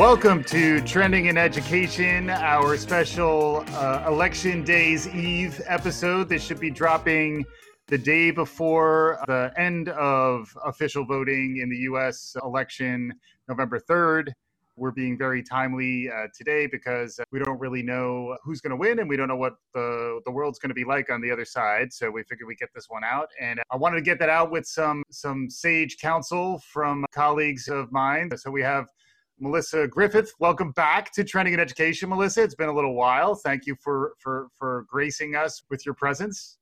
Welcome to Trending in Education, our special uh, Election Days Eve episode. This should be dropping the day before the end of official voting in the US election, November 3rd. We're being very timely uh, today because we don't really know who's going to win and we don't know what the, the world's going to be like on the other side. So we figured we get this one out. And I wanted to get that out with some, some sage counsel from colleagues of mine. So we have Melissa Griffith. Welcome back to Trending in Education, Melissa. It's been a little while. Thank you for for for gracing us with your presence.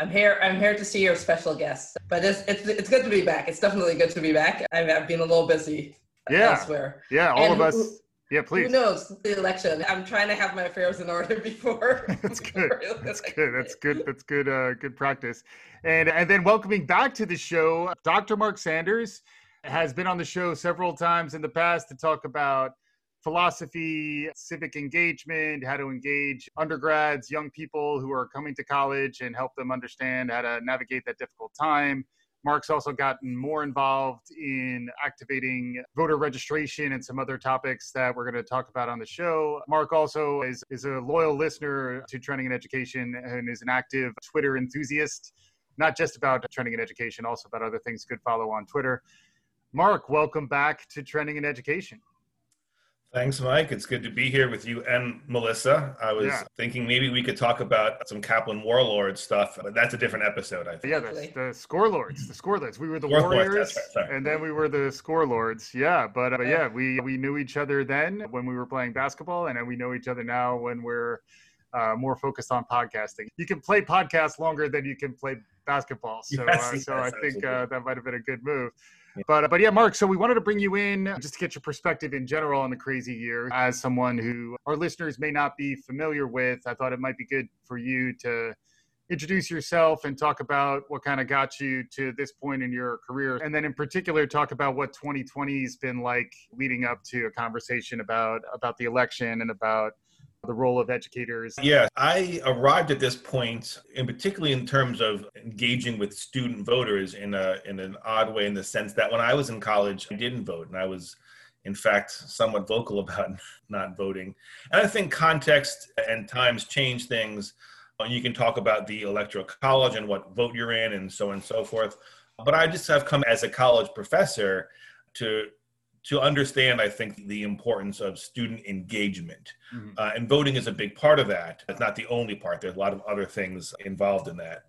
I'm here. I'm here to see your special guest. But it's it's, it's good to be back. It's definitely good to be back. I've, I've been a little busy yeah. elsewhere. Yeah, all and of us. Who, yeah, please. Who knows the election? I'm trying to have my affairs in order before. That's good. That's good. That's good. That's good. Uh, good practice. And and then welcoming back to the show, Dr. Mark Sanders has been on the show several times in the past to talk about philosophy, civic engagement, how to engage undergrads, young people who are coming to college and help them understand how to navigate that difficult time. Mark's also gotten more involved in activating voter registration and some other topics that we're going to talk about on the show. Mark also is, is a loyal listener to Trending in Education and is an active Twitter enthusiast, not just about trending in education, also about other things could follow on Twitter. Mark, welcome back to Trending in Education. Thanks, Mike. It's good to be here with you and Melissa. I was yeah. thinking maybe we could talk about some Kaplan Warlord stuff, but that's a different episode, I think. Yeah, the, the score lords, the score lords. We were the warriors, right, and then we were the score lords. Yeah, but uh, yeah, we we knew each other then when we were playing basketball, and then we know each other now when we're uh, more focused on podcasting. You can play podcasts longer than you can play basketball, so yes, uh, so yes, I think uh, that might have been a good move. But uh, but yeah, Mark. So we wanted to bring you in just to get your perspective in general on the crazy year as someone who our listeners may not be familiar with. I thought it might be good for you to introduce yourself and talk about what kind of got you to this point in your career and then in particular talk about what 2020 has been like leading up to a conversation about about the election and about the role of educators? Yeah, I arrived at this point, and particularly in terms of engaging with student voters in a in an odd way, in the sense that when I was in college, I didn't vote, and I was, in fact, somewhat vocal about not voting. And I think context and times change things. And You can talk about the electoral college and what vote you're in, and so on and so forth. But I just have come as a college professor to to understand, I think, the importance of student engagement. Mm-hmm. Uh, and voting is a big part of that. It's not the only part, there's a lot of other things involved in that.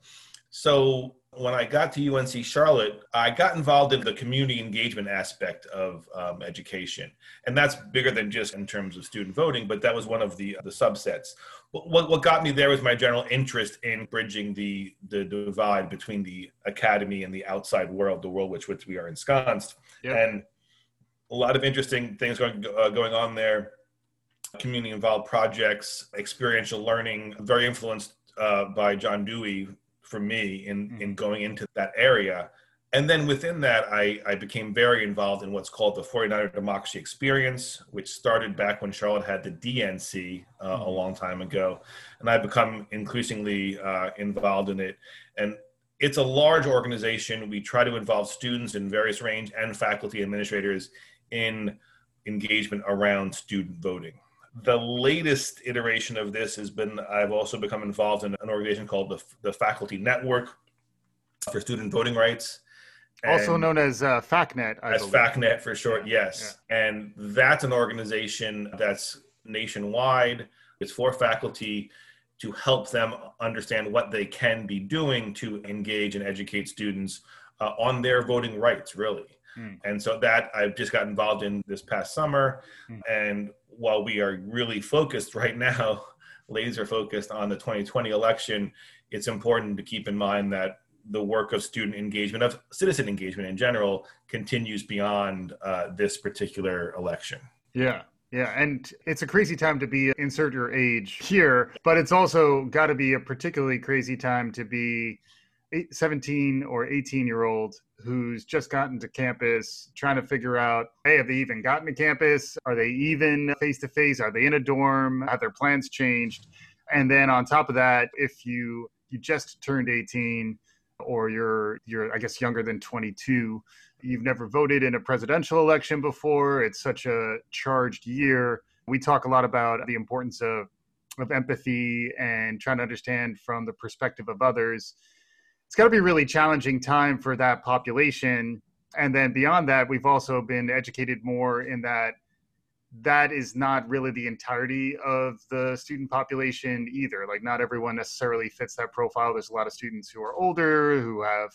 So when I got to UNC Charlotte, I got involved in the community engagement aspect of um, education. And that's bigger than just in terms of student voting, but that was one of the, the subsets. What, what got me there was my general interest in bridging the, the divide between the academy and the outside world, the world which, which we are ensconced. Yep. And a lot of interesting things going uh, going on there. Community involved projects, experiential learning, very influenced uh, by John Dewey for me in mm. in going into that area. And then within that, I, I became very involved in what's called the 49er Democracy Experience, which started back when Charlotte had the DNC uh, mm. a hmm. long time ago. And I've become increasingly uh, involved in it. And it's a large organization. We try to involve students in various range and faculty administrators in engagement around student voting. The latest iteration of this has been I've also become involved in an organization called the, the Faculty Network for Student Voting Rights. also known as uh, FACNet. I as believe. FACNet for short, yes. Yeah. And that's an organization that's nationwide. It's for faculty to help them understand what they can be doing to engage and educate students uh, on their voting rights, really. Mm. And so that I've just got involved in this past summer. Mm. And while we are really focused right now, laser focused on the 2020 election, it's important to keep in mind that the work of student engagement, of citizen engagement in general, continues beyond uh, this particular election. Yeah. Yeah, and it's a crazy time to be insert your age here, but it's also got to be a particularly crazy time to be 17 or 18 year old who's just gotten to campus trying to figure out hey have they even gotten to campus are they even face to face are they in a dorm have their plans changed and then on top of that if you you just turned 18 or you're you're I guess younger than 22, you've never voted in a presidential election before. It's such a charged year. We talk a lot about the importance of of empathy and trying to understand from the perspective of others. It's got to be a really challenging time for that population. And then beyond that, we've also been educated more in that that is not really the entirety of the student population either. Like, not everyone necessarily fits that profile. There's a lot of students who are older, who have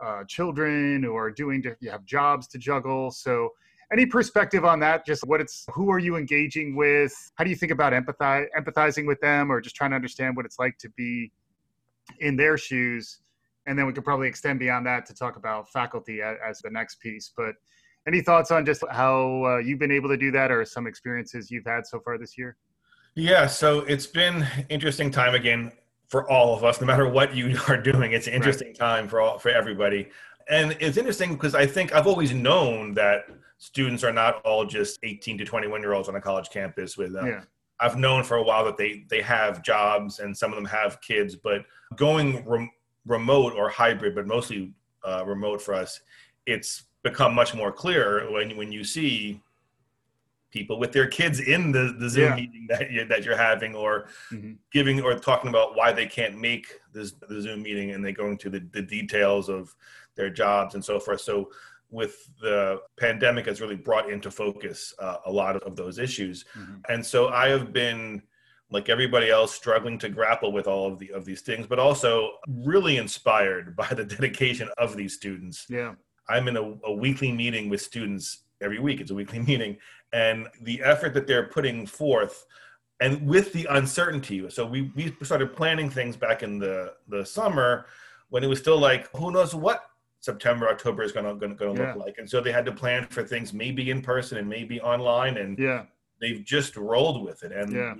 uh, children, who are doing, you have jobs to juggle. So, any perspective on that? Just what it's, who are you engaging with? How do you think about empathize, empathizing with them, or just trying to understand what it's like to be in their shoes? And then we could probably extend beyond that to talk about faculty as, as the next piece. But any thoughts on just how uh, you've been able to do that or some experiences you've had so far this year? Yeah, so it's been interesting time again for all of us, no matter what you are doing. It's an interesting right. time for all for everybody. And it's interesting because I think I've always known that students are not all just 18 to 21 year olds on a college campus with them. Yeah. I've known for a while that they they have jobs and some of them have kids, but going rem- remote or hybrid, but mostly uh, remote for us, it's become much more clear when when you see people with their kids in the, the Zoom yeah. meeting that you, that you're having, or mm-hmm. giving or talking about why they can't make this the Zoom meeting, and they go into the, the details of their jobs and so forth. So with the pandemic has really brought into focus uh, a lot of, of those issues, mm-hmm. and so I have been like everybody else struggling to grapple with all of the of these things but also really inspired by the dedication of these students yeah I'm in a, a weekly meeting with students every week. It's a weekly meeting, and the effort that they're putting forth, and with the uncertainty. So we we started planning things back in the the summer when it was still like who knows what September October is gonna gonna, gonna yeah. look like, and so they had to plan for things maybe in person and maybe online, and yeah, they've just rolled with it. And yeah.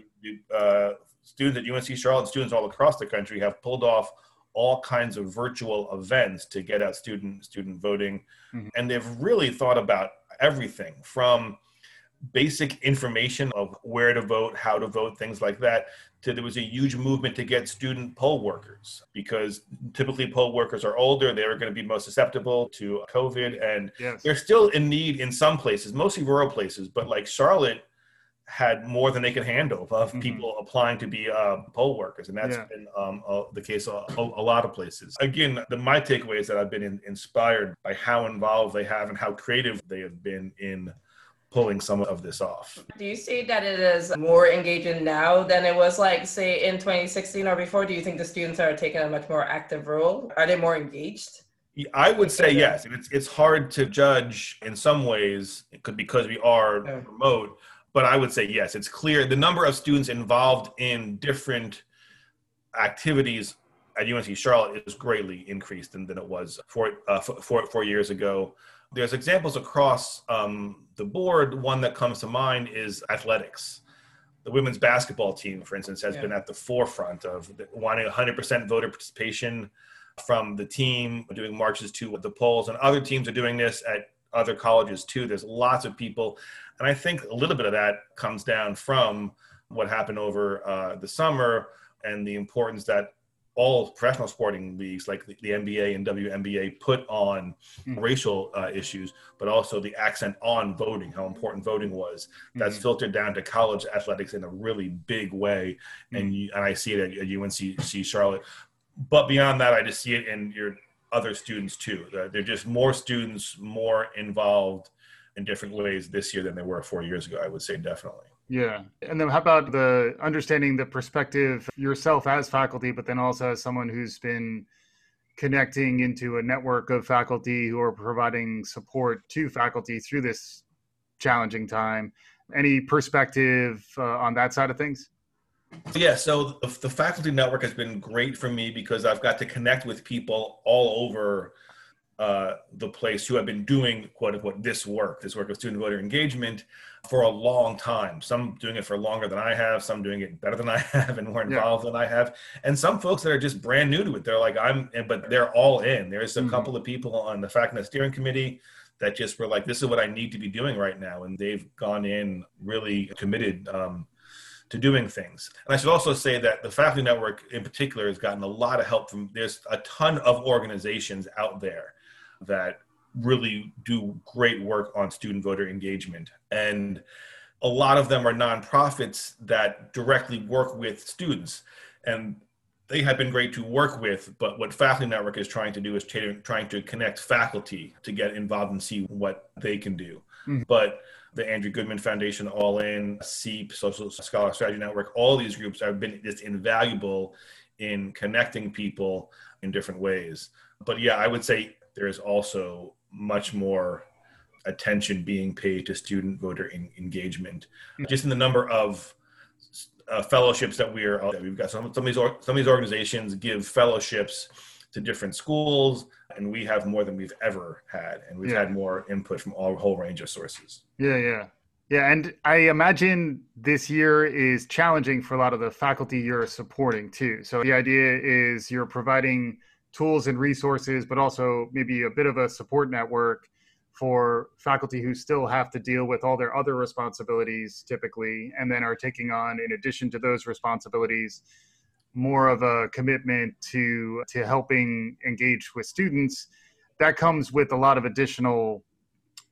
Uh, students at UNC Charlotte, students all across the country have pulled off all kinds of virtual events to get out student student voting mm-hmm. and they've really thought about everything from basic information of where to vote how to vote things like that to there was a huge movement to get student poll workers because typically poll workers are older they are going to be most susceptible to covid and yes. they're still in need in some places mostly rural places but like charlotte had more than they could handle of mm-hmm. people applying to be uh, poll workers, and that's yeah. been um, uh, the case a, a, lot of places. Again, the, my takeaway is that I've been in, inspired by how involved they have and how creative they have been in pulling some of this off. Do you see that it is more engaging now than it was like, say, in 2016 or before? Do you think the students are taking a much more active role? Are they more engaged? I would say yes. It's it's hard to judge in some ways because we are yeah. remote but I would say yes, it's clear the number of students involved in different activities at UNC Charlotte is greatly increased than, than it was four, uh, four, four years ago. There's examples across um, the board. One that comes to mind is athletics. The women's basketball team, for instance, has yeah. been at the forefront of wanting 100% voter participation from the team, doing marches to the polls, and other teams are doing this at other colleges too. There's lots of people and I think a little bit of that comes down from what happened over uh, the summer and the importance that all professional sporting leagues like the, the NBA and WNBA put on mm-hmm. racial uh, issues, but also the accent on voting, how important voting was. That's mm-hmm. filtered down to college athletics in a really big way, mm-hmm. and you, and I see it at, at UNC Charlotte. But beyond that, I just see it in your other students too. They're just more students, more involved in different ways this year than they were four years ago. I would say definitely. Yeah. And then how about the understanding the perspective yourself as faculty, but then also as someone who's been connecting into a network of faculty who are providing support to faculty through this challenging time. Any perspective uh, on that side of things? Yeah, so the, the faculty network has been great for me because I've got to connect with people all over uh, the place who have been doing quote unquote this work, this work of student voter engagement for a long time. Some doing it for longer than I have, some doing it better than I have and more involved yeah. than I have. And some folks that are just brand new to it. They're like, I'm, but they're all in. There's a mm-hmm. couple of people on the FACNet steering committee that just were like, this is what I need to be doing right now. And they've gone in really committed um, to doing things. And I should also say that the Faculty Network in particular has gotten a lot of help from there's a ton of organizations out there that really do great work on student voter engagement. And a lot of them are nonprofits that directly work with students. And they have been great to work with, but what Faculty Network is trying to do is trying to connect faculty to get involved and see what they can do. Mm-hmm. But the Andrew Goodman Foundation, All In, CEEP, Social Scholar Strategy Network, all these groups have been just invaluable in connecting people in different ways. But yeah, I would say there is also much more attention being paid to student voter in, engagement, mm-hmm. just in the number of uh, fellowships that we're uh, we've got. Some some of these some of these organizations give fellowships to different schools and we have more than we've ever had and we've yeah. had more input from all whole range of sources. Yeah yeah. Yeah and i imagine this year is challenging for a lot of the faculty you're supporting too. So the idea is you're providing tools and resources but also maybe a bit of a support network for faculty who still have to deal with all their other responsibilities typically, and then are taking on, in addition to those responsibilities, more of a commitment to to helping engage with students. That comes with a lot of additional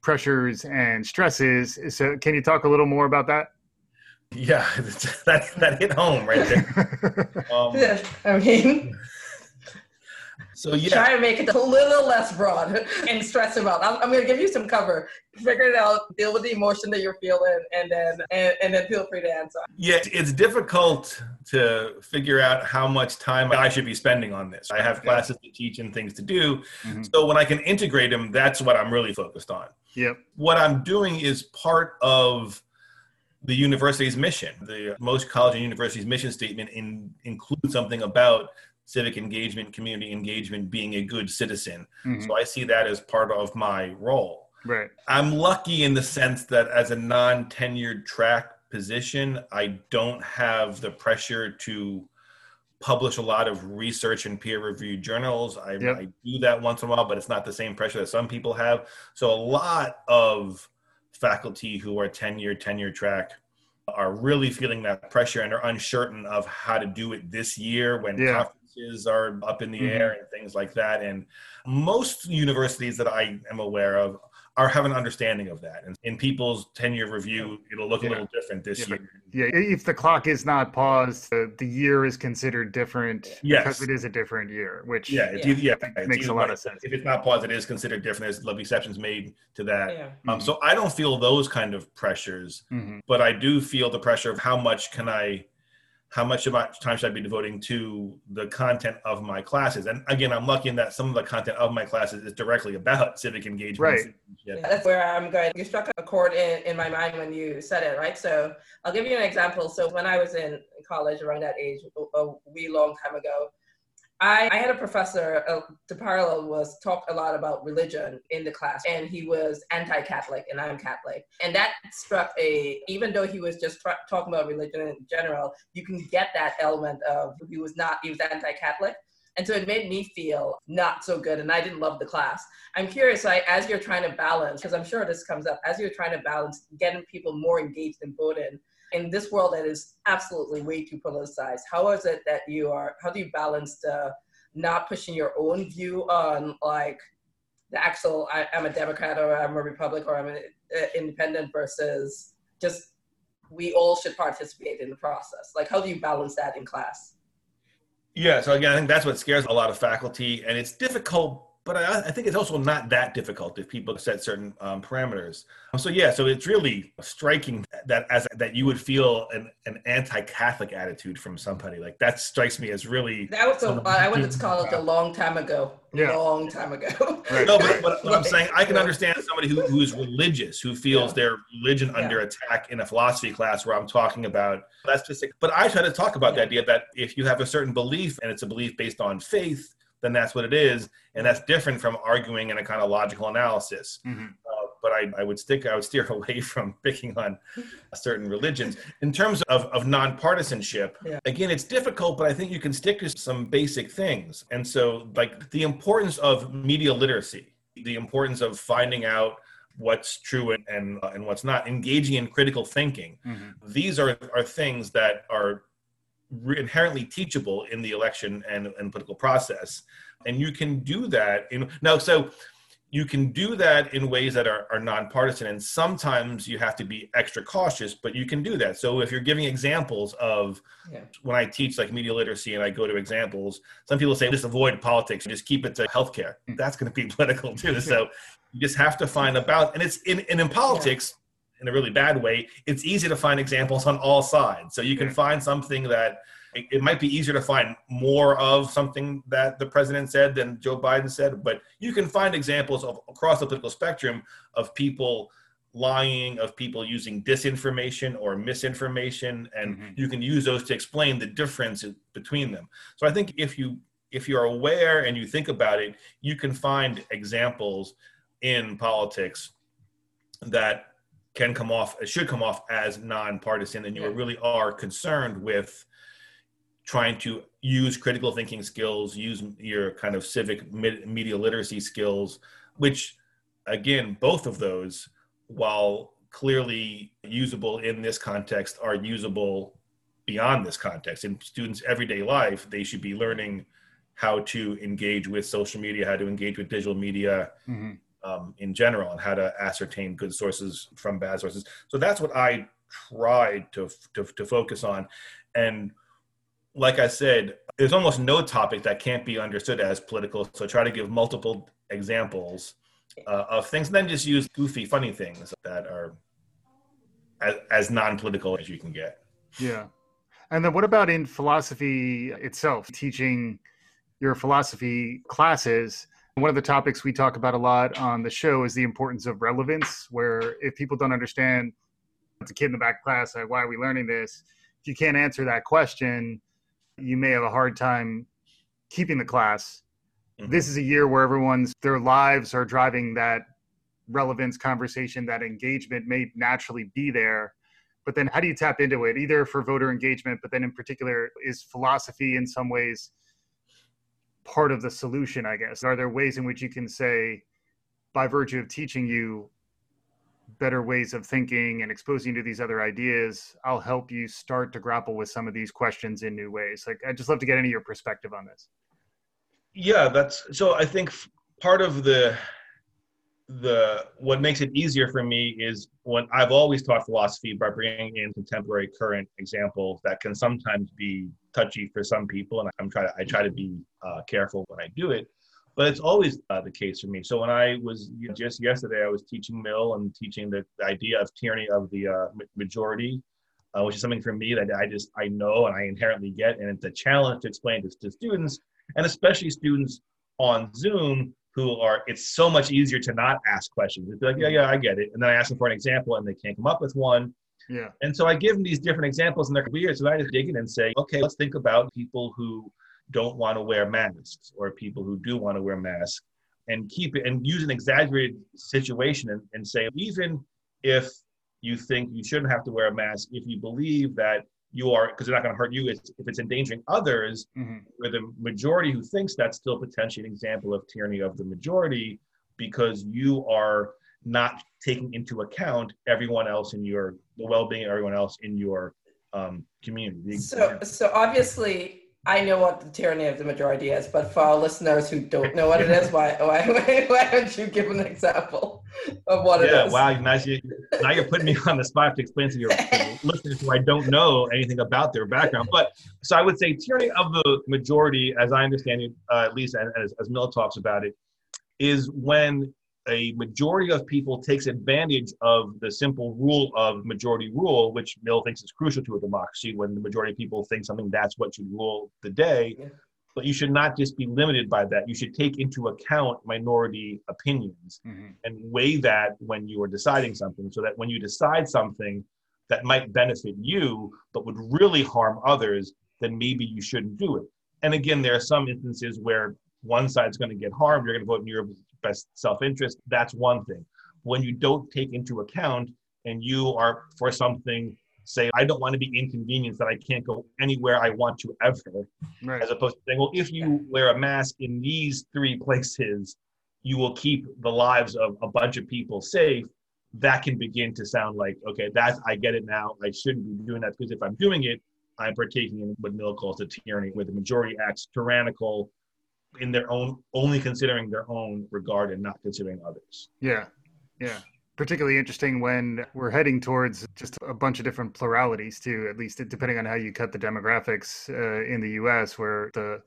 pressures and stresses. So, can you talk a little more about that? Yeah, that that hit home right there. Um, yeah, I mean. So yeah, try to make it a little less broad and stress about. I'm, I'm going to give you some cover. Figure it out. Deal with the emotion that you're feeling, and then and, and then feel free to answer. Yeah, it's difficult to figure out how much time I should be spending on this. I have classes to teach and things to do. Mm-hmm. So when I can integrate them, that's what I'm really focused on. Yep. What I'm doing is part of the university's mission. The most college and universities mission statement in, includes something about civic engagement, community engagement, being a good citizen. Mm-hmm. So I see that as part of my role. Right. I'm lucky in the sense that as a non tenured track position, I don't have the pressure to publish a lot of research in peer reviewed journals. I, yep. I, do that once in a while, but it's not the same pressure that some people have. So a lot of faculty who are tenured, tenure track are really feeling that pressure and are uncertain of how to do it this year when yeah are up in the mm-hmm. air and things like that. And most universities that I am aware of are have an understanding of that. And in people's tenure review, it'll look yeah. a little different this yeah, year. Yeah, if the clock is not paused, uh, the year is considered different yes. because it is a different year, which yeah, yeah. yeah, yeah makes a lot of sense. If it's not paused, it is considered different. There's love exceptions made to that. Yeah. Um, mm-hmm. So I don't feel those kind of pressures, mm-hmm. but I do feel the pressure of how much can I how much of my time should I be devoting to the content of my classes? And again, I'm lucky in that some of the content of my classes is directly about civic engagement. Right. Yeah, that's where I'm going. You struck a chord in, in my mind when you said it, right? So I'll give you an example. So when I was in college around that age, a, a wee long time ago, I, I had a professor, uh, parallel was talk a lot about religion in the class, and he was anti-Catholic, and I'm Catholic, and that struck a. Even though he was just tra- talking about religion in general, you can get that element of he was not he was anti-Catholic, and so it made me feel not so good, and I didn't love the class. I'm curious, as you're trying to balance, because I'm sure this comes up, as you're trying to balance getting people more engaged in voting in this world that is absolutely way too politicized, how is it that you are, how do you balance the not pushing your own view on like the actual, I, am a Democrat or I'm a Republican or I'm an independent versus just we all should participate in the process? Like, how do you balance that in class? Yeah, so again, I think that's what scares a lot of faculty, and it's difficult but I, I, think it's also not that difficult if people set certain um, parameters. So yeah, so it's really striking that as that you would feel an, an anti-Catholic attitude from somebody like that strikes me as really. That was a, I went to college a long time ago. Yeah. long time ago. Right. No, but, but, I'm saying I can understand somebody who, who is religious who feels yeah. their religion yeah. under attack in a philosophy class where I'm talking about that's specific. But I try to talk about the idea that if you have a certain belief and it's a belief based on faith then that's what it is, and that's different from arguing in a kind of logical analysis. Mm-hmm. Uh, but I, I, would stick, I would steer away from picking on certain religions. In terms of, of nonpartisanship, yeah. again, it's difficult, but I think you can stick to some basic things. And so, like the importance of media literacy, the importance of finding out what's true and and, uh, and what's not engaging in critical thinking mm-hmm. these are are things that are inherently teachable in the election and, and political process and you can do that in now so you can do that in ways that are, are nonpartisan and sometimes you have to be extra cautious but you can do that so if you're giving examples of yeah. when i teach like media literacy and i go to examples some people say just avoid politics just keep it to healthcare mm. that's going to be political too so you just have to find about and it's in and in politics yeah. In a really bad way it's easy to find examples on all sides so you can find something that it, it, might be easier to find more of something that the president said than Joe Biden said, but you can find examples of across the political spectrum of people lying, of people using disinformation or misinformation, and mm-hmm. you can use those to explain the difference between them. So I think if you if you're aware and you think about it, you can find examples in politics that can come off should come off as nonpartisan and you yeah. really are concerned with trying to use critical thinking skills, use your kind of civic media literacy skills, which, again, both of those, while clearly usable in this context, are usable beyond this context. In students' everyday life, they should be learning how to engage with social media, how to engage with digital media. Mm-hmm. Um, in general, and how to ascertain good sources from bad sources. So that's what I tried to, to, to focus on. And like I said, there's almost no topic that can't be understood as political. So try to give multiple examples uh, of things, and then just use goofy, funny things that are as, as non-political as you can get. Yeah. And then what about in philosophy itself, teaching your philosophy classes? One of the topics we talk about a lot on the show is the importance of relevance, where if people don't understand, it's a kid in the back class, like, why are we learning this? If you can't answer that question, you may have a hard time keeping the class. Mm-hmm. This is a year where everyone's their lives are driving that relevance conversation, that engagement may naturally be there. But then how do you tap into it, either for voter engagement, but then in particular, is philosophy in some ways part of the solution, I guess? Are there ways in which you can say, by virtue of teaching you better ways of thinking and exposing you to these other ideas, I'll help you start to grapple with some of these questions in new ways. Like, I'd just love to get any of your perspective on this. Yeah, that's so. I think part of the the what makes it easier for me is when I've always taught philosophy by bringing in contemporary current examples that can sometimes be touchy for some people, and I'm try to I try to be uh, careful when I do it but it's always uh, the case for me. So when I was just yesterday, I was teaching Mill and teaching the, idea of tyranny of the uh, majority, uh, which is something for me that I just I know and I inherently get, and it's a challenge to explain to, to students, and especially students on Zoom who are. It's so much easier to not ask questions. It's like, yeah, yeah, I get it, and then I ask them for an example, and they can't come up with one. Yeah. And so I give them these different examples, and they're weird. So I just dig in and say, okay, let's think about people who don't want to wear masks or people who do want to wear masks and keep it and use an exaggerated situation and, and say even if you think you shouldn't have to wear a mask if you believe that you are because they're not going to hurt you if it's endangering others mm-hmm. where the majority who thinks that's still potentially an example of tyranny of the majority because you are not taking into account everyone else in your the well-being of everyone else in your um, community so so obviously I know what the tyranny of the majority is, but for our listeners who don't know what it is, why why, why don't you give an example of what yeah, it is? wow, now, you, now you're putting me on the spot to explain to your listeners who I don't know anything about their background. But so I would say tyranny of the majority, as I understand it, uh, at least as, as Mill talks about it, is when a majority of people takes advantage of the simple rule of majority rule, which Mill thinks is crucial to a democracy. When the majority of people think something, that's what should rule the day. Yeah. But you should not just be limited by that. You should take into account minority opinions mm-hmm. and weigh that when you are deciding something, so that when you decide something that might benefit you but would really harm others, then maybe you shouldn't do it. And again, there are some instances where one side's going to get harmed. You're going to vote in your best self-interest that's one thing when you don't take into account and you are for something say i don't want to be inconvenienced that i can't go anywhere i want to ever right. as opposed to saying well if you wear a mask in these three places you will keep the lives of a bunch of people safe, that can begin to sound like, okay, that's I get it now. I shouldn't be doing that because if I'm doing it, I'm partaking in what Mill calls a tyranny, where the majority acts tyrannical in their own, only considering their own regard and not considering others. Yeah, yeah. Particularly interesting when we're heading towards just a bunch of different pluralities too. At least depending on how you cut the demographics uh, in the U.S., where the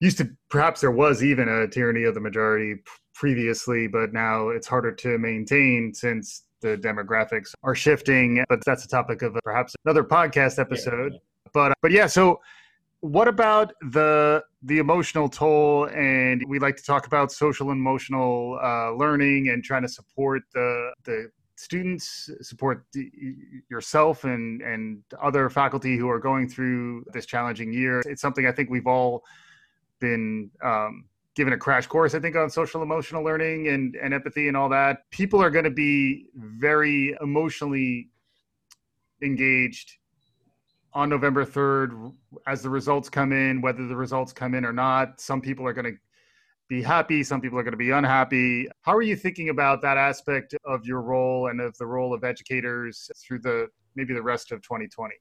used to perhaps there was even a tyranny of the majority previously, but now it's harder to maintain since the demographics are shifting. But that's a topic of perhaps another podcast episode. Yeah. But but yeah, so what about the the emotional toll? And we like to talk about social and emotional uh, learning and trying to support the the students support the, yourself and and other faculty who are going through this challenging year. It's something i think we've all been um, given a crash course i think on social emotional learning and and empathy and all that. People are going to be very emotionally engaged on November 3rd as the results come in, whether the results come in or not. Some people are going to be happy, some people are going to be unhappy. How are you thinking about that aspect of your role and of the role of educators through the maybe the rest of 2020?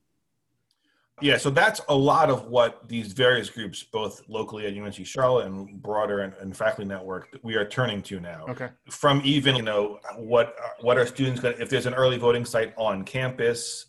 Yeah, so that's a lot of what these various groups, both locally at UNC Charlotte and broader and, and faculty network, we are turning to now. Okay. From even you know what what are students going to if there's an early voting site on campus,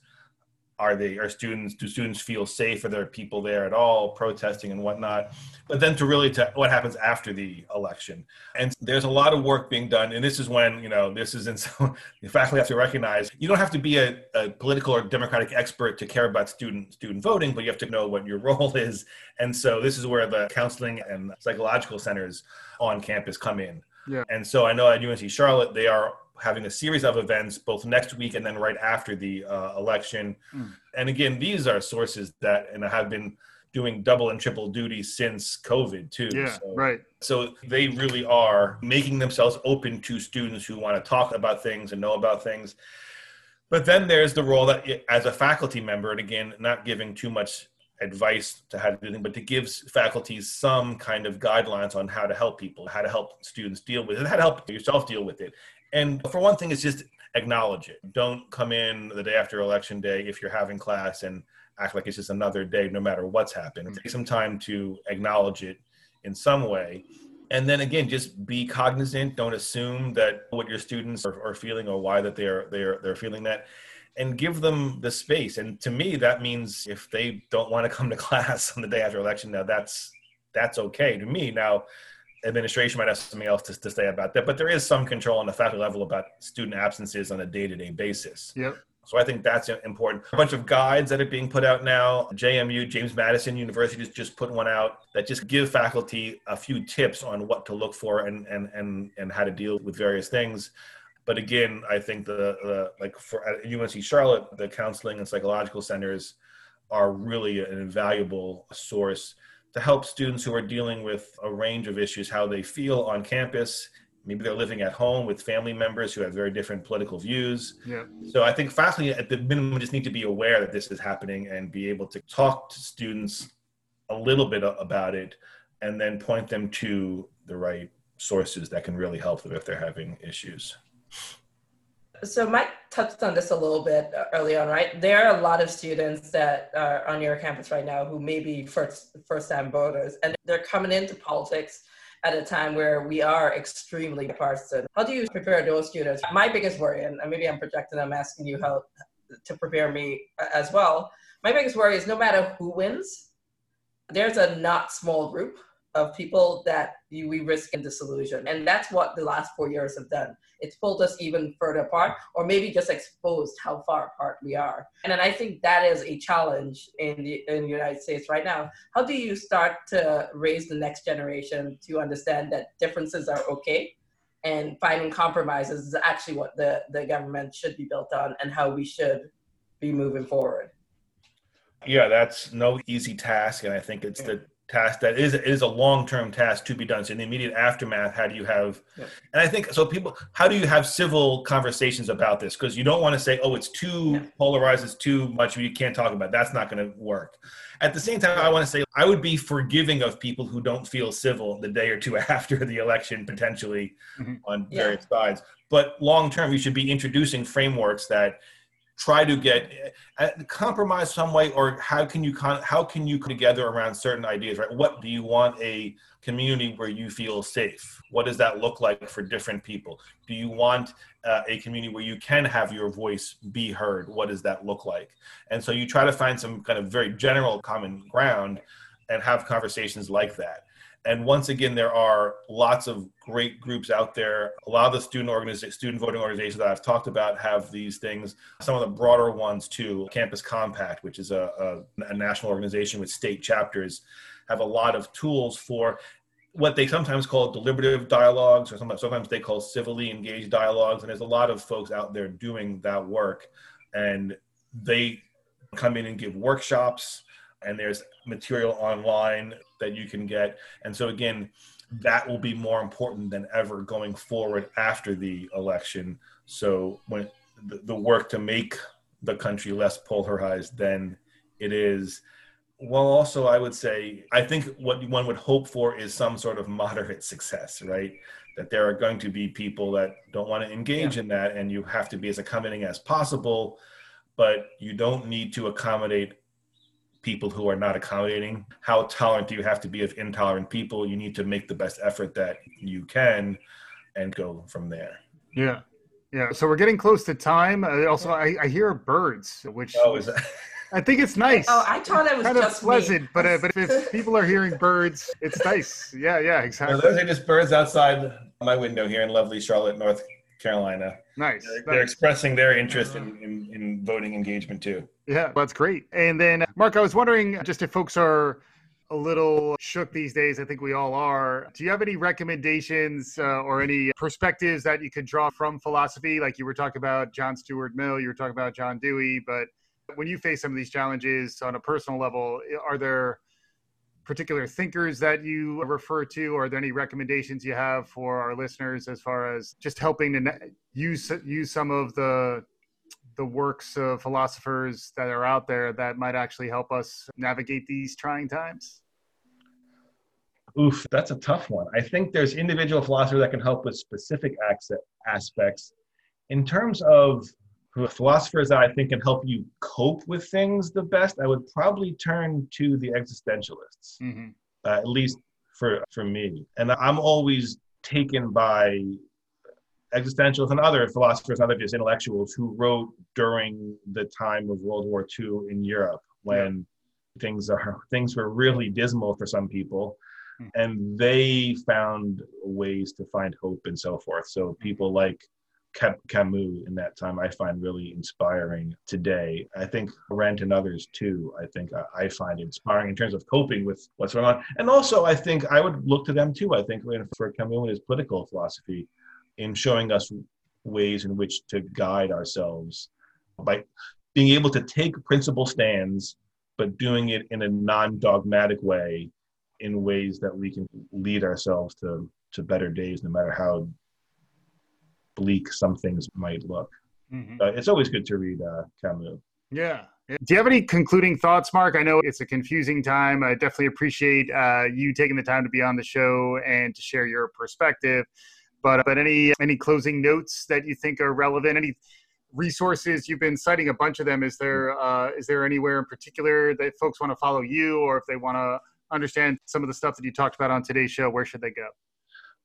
are they are students do students feel safe? Are there people there at all protesting and whatnot? But then to really to what happens after the election. And there's a lot of work being done. And this is when you know this is in so the faculty have to recognize you don't have to be a, a political or democratic expert to care about student student voting but you have to know what your role is. And so this is where the counseling and psychological centers on campus come in. Yeah. and so i know at unc charlotte they are having a series of events both next week and then right after the uh, election. Mm. And again, these are sources that and have been doing double and triple duty since COVID too. Yeah, so, right. So they really are making themselves open to students who want to talk about things and know about things. But then there's the role that as a faculty member, and again, not giving too much advice to how to do things, but to give faculties some kind of guidelines on how to help people, how to help students deal with it, how to help yourself deal with it. And for one thing, it's just acknowledge it. Don't come in the day after election day if you're having class and act like it's just another day, no matter what's happened. Mm-hmm. Take some time to acknowledge it in some way. And then again, just be cognizant. Don't assume that what your students are, are feeling or why that they're they're they're feeling that and give them the space. And to me, that means if they don't want to come to class on the day after election, now that's that's okay to me. Now, administration might have something else to, to say about that, but there is some control on the faculty level about student absences on a day-to-day basis. Yep. So I think that's important. A bunch of guides that are being put out now. JMU, James Madison University, just, just put one out that just give faculty a few tips on what to look for and and and and how to deal with various things. But again, I think the, the like for at UNC Charlotte, the counseling and psychological centers are really an invaluable source to help students who are dealing with a range of issues, how they feel on campus. Maybe they're living at home with family members who have very different political views. Yeah. So I think faculty at the minimum just need to be aware that this is happening and be able to talk to students a little bit about it and then point them to the right sources that can really help them if they're having issues. So Mike touched on this a little bit uh, early on, right? There are a lot of students that are on your campus right now who may be first first time voters, and they're coming into politics at a time where we are extremely partisan. How do you prepare those students? My biggest worry, and maybe I'm projecting, I'm asking you how to prepare me as well. My biggest worry is no matter who wins, there's a not small group of people that you, we risk in disillusion. And that's what the last four years have done. It's pulled us even further apart, or maybe just exposed how far apart we are. And then I think that is a challenge in the, in the United States right now. How do you start to raise the next generation to understand that differences are okay? And finding compromises is actually what the, the government should be built on and how we should be moving forward. Yeah, that's no easy task. And I think it's the task that is is a long-term task to be done so in the immediate aftermath how do you have yeah. and i think so people how do you have civil conversations about this because you don't want to say oh it's too yeah. polarized it's too much you can't talk about it. that's not going to work at the same time i want to say i would be forgiving of people who don't feel civil the day or two after the election potentially mm-hmm. on various yeah. sides but long term you should be introducing frameworks that try to get uh, compromise some way or how can you con- how can you come together around certain ideas right? What do you want a community where you feel safe? What does that look like for different people? Do you want uh, a community where you can have your voice be heard? What does that look like? And so you try to find some kind of very general common ground and have conversations like that and once again, there are lots of great groups out there. A lot of the student organizations, student voting organizations that I've talked about have these things. Some of the broader ones too. Campus Compact, which is a, a, a national organization with state chapters, have a lot of tools for what they sometimes call deliberative dialogues, or sometimes, sometimes they call civilly engaged dialogues. And there's a lot of folks out there doing that work, and they come in and give workshops and there's material online that you can get. And so, again, that will be more important than ever going forward after the election. So, when the, the work to make the country less polarized than it is. Well, also, I would say, I think what one would hope for is some sort of moderate success, right? That there are going to be people that don't want to engage yeah. in that, and you have to be as accommodating as possible, but you don't need to accommodate people who are not accommodating. How tolerant do you have to be of intolerant people? You need to make the best effort that you can and go from there. Yeah. Yeah. So we're getting close to time. Uh, also, I, I hear birds, which oh, is that? I think it's nice. Oh, I thought it was kind of pleasant, me. but uh, but if people are hearing birds, it's nice. Yeah, yeah, exactly. No, those are just birds outside my window here in lovely Charlotte, North Carolina. Nice. They're, they're expressing their interest in, in, in, voting engagement too. Yeah, that's great. And then, Mark, I was wondering just if folks are a little shook these days, I think we all are. Do you have any recommendations uh, or any perspectives that you could draw from philosophy? Like you were talking about John Stuart Mill, you were talking about John Dewey, but when you face some of these challenges on a personal level, are there particular thinkers that you refer to? Are there any recommendations you have for our listeners as far as just helping to use use some of the the works of philosophers that are out there that might actually help us navigate these trying times? Oof, that's a tough one. I think there's individual philosophers that can help with specific aspects. In terms of philosophers that I think can help you cope with things the best, I would probably turn to the existentialists, mm-hmm. uh, at least for for me. And I'm always taken by existentialists and other philosophers, other just intellectuals who wrote during the time of World War II in Europe when yeah. things are things were really dismal for some people. Mm-hmm. And they found ways to find hope and so forth. So people like Camus in that time I find really inspiring today. I think Arendt and others too, I think uh, I find inspiring in terms of coping with what's going on. And also, I think I would look to them too. I think for Camus and his political philosophy in showing us ways in which to guide ourselves by being able to take principle stands, but doing it in a non dogmatic way in ways that we can lead ourselves to, to better days, no matter how bleak some things might look. Mm-hmm. Uh, it's always good to read uh, Camus. Yeah. Do you have any concluding thoughts, Mark? I know it's a confusing time. I definitely appreciate uh, you taking the time to be on the show and to share your perspective. But but any any closing notes that you think are relevant? Any resources you've been citing a bunch of them? Is there uh, is there anywhere in particular that folks want to follow you, or if they want to understand some of the stuff that you talked about on today's show, where should they go?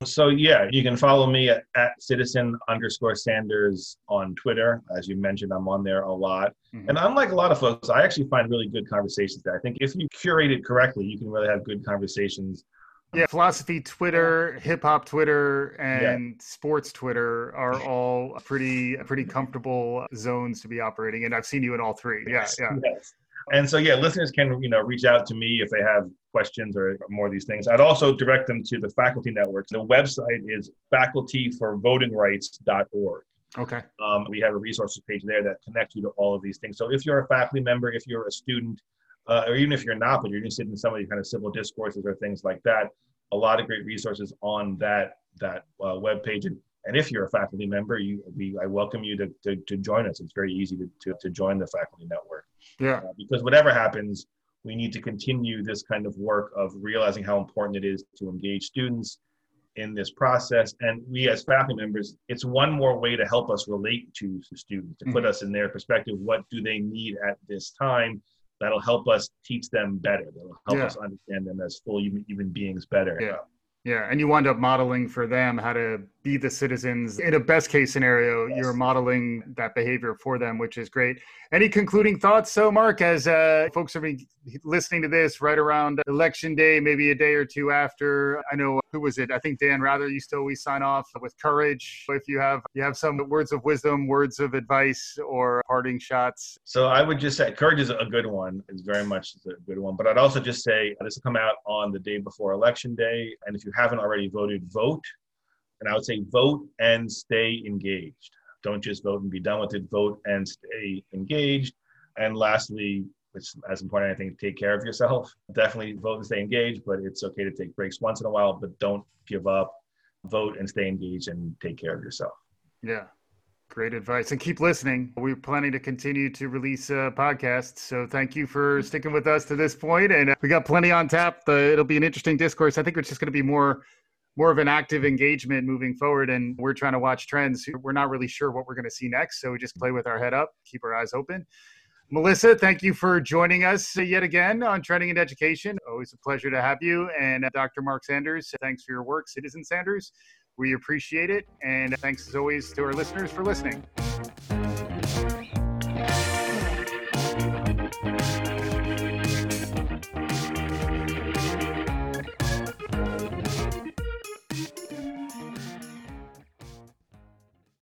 So yeah, you can follow me at, at, citizen underscore Sanders on Twitter. As you mentioned, I'm on there a lot. Mm-hmm. And unlike a lot of folks, I actually find really good conversations there. I think if you curate it correctly, you can really have good conversations. Yeah, philosophy Twitter, hip hop Twitter, and yeah. sports Twitter are all pretty pretty comfortable zones to be operating. And I've seen you in all three. Yes, yeah, yeah. Yes. And so, yeah, listeners can you know reach out to me if they have questions or more of these things. I'd also direct them to the faculty network. The website is facultyforvotingrights.org. Okay. Um, we have a resources page there that connects you to all of these things. So if you're a faculty member, if you're a student, uh, or even if you're not, but you're interested in some of the kind of civil discourses or things like that, a lot of great resources on that that uh, web page. And, and if you're a faculty member, you we I welcome you to, to, to join us. It's very easy to, to, to join the faculty network. Yeah. Uh, because whatever happens, we need to continue this kind of work of realizing how important it is to engage students in this process. And we as faculty members, it's one more way to help us relate to the students, to mm-hmm. put us in their perspective. What do they need at this time? That'll help us teach them better. That'll help yeah. us understand them as full human beings better. Yeah. Yeah, and you wind up modeling for them how to be the citizens. In a best case scenario, yes. you're modeling that behavior for them, which is great. Any concluding thoughts, so Mark, as uh, folks are listening to this right around election day, maybe a day or two after? I know who was it? I think Dan Rather used to always sign off with courage. If you have you have some words of wisdom, words of advice, or parting shots. So I would just say courage is a good one. It's very much a good one. But I'd also just say this will come out on the day before election day, and if you haven't already voted, vote and I would say vote and stay engaged. Don't just vote and be done with it. Vote and stay engaged. And lastly, which as important, I think, take care of yourself. Definitely vote and stay engaged, but it's okay to take breaks once in a while, but don't give up. Vote and stay engaged and take care of yourself. Yeah. Great advice. And keep listening. We're planning to continue to release uh, podcasts. So thank you for sticking with us to this point. And uh, we got plenty on tap. The, it'll be an interesting discourse. I think it's just going to be more more of an active engagement moving forward. And we're trying to watch trends. We're not really sure what we're going to see next. So we just play with our head up, keep our eyes open. Melissa, thank you for joining us yet again on Trending in Education. Always a pleasure to have you. And uh, Dr. Mark Sanders, thanks for your work, Citizen Sanders. We appreciate it. And thanks as always to our listeners for listening.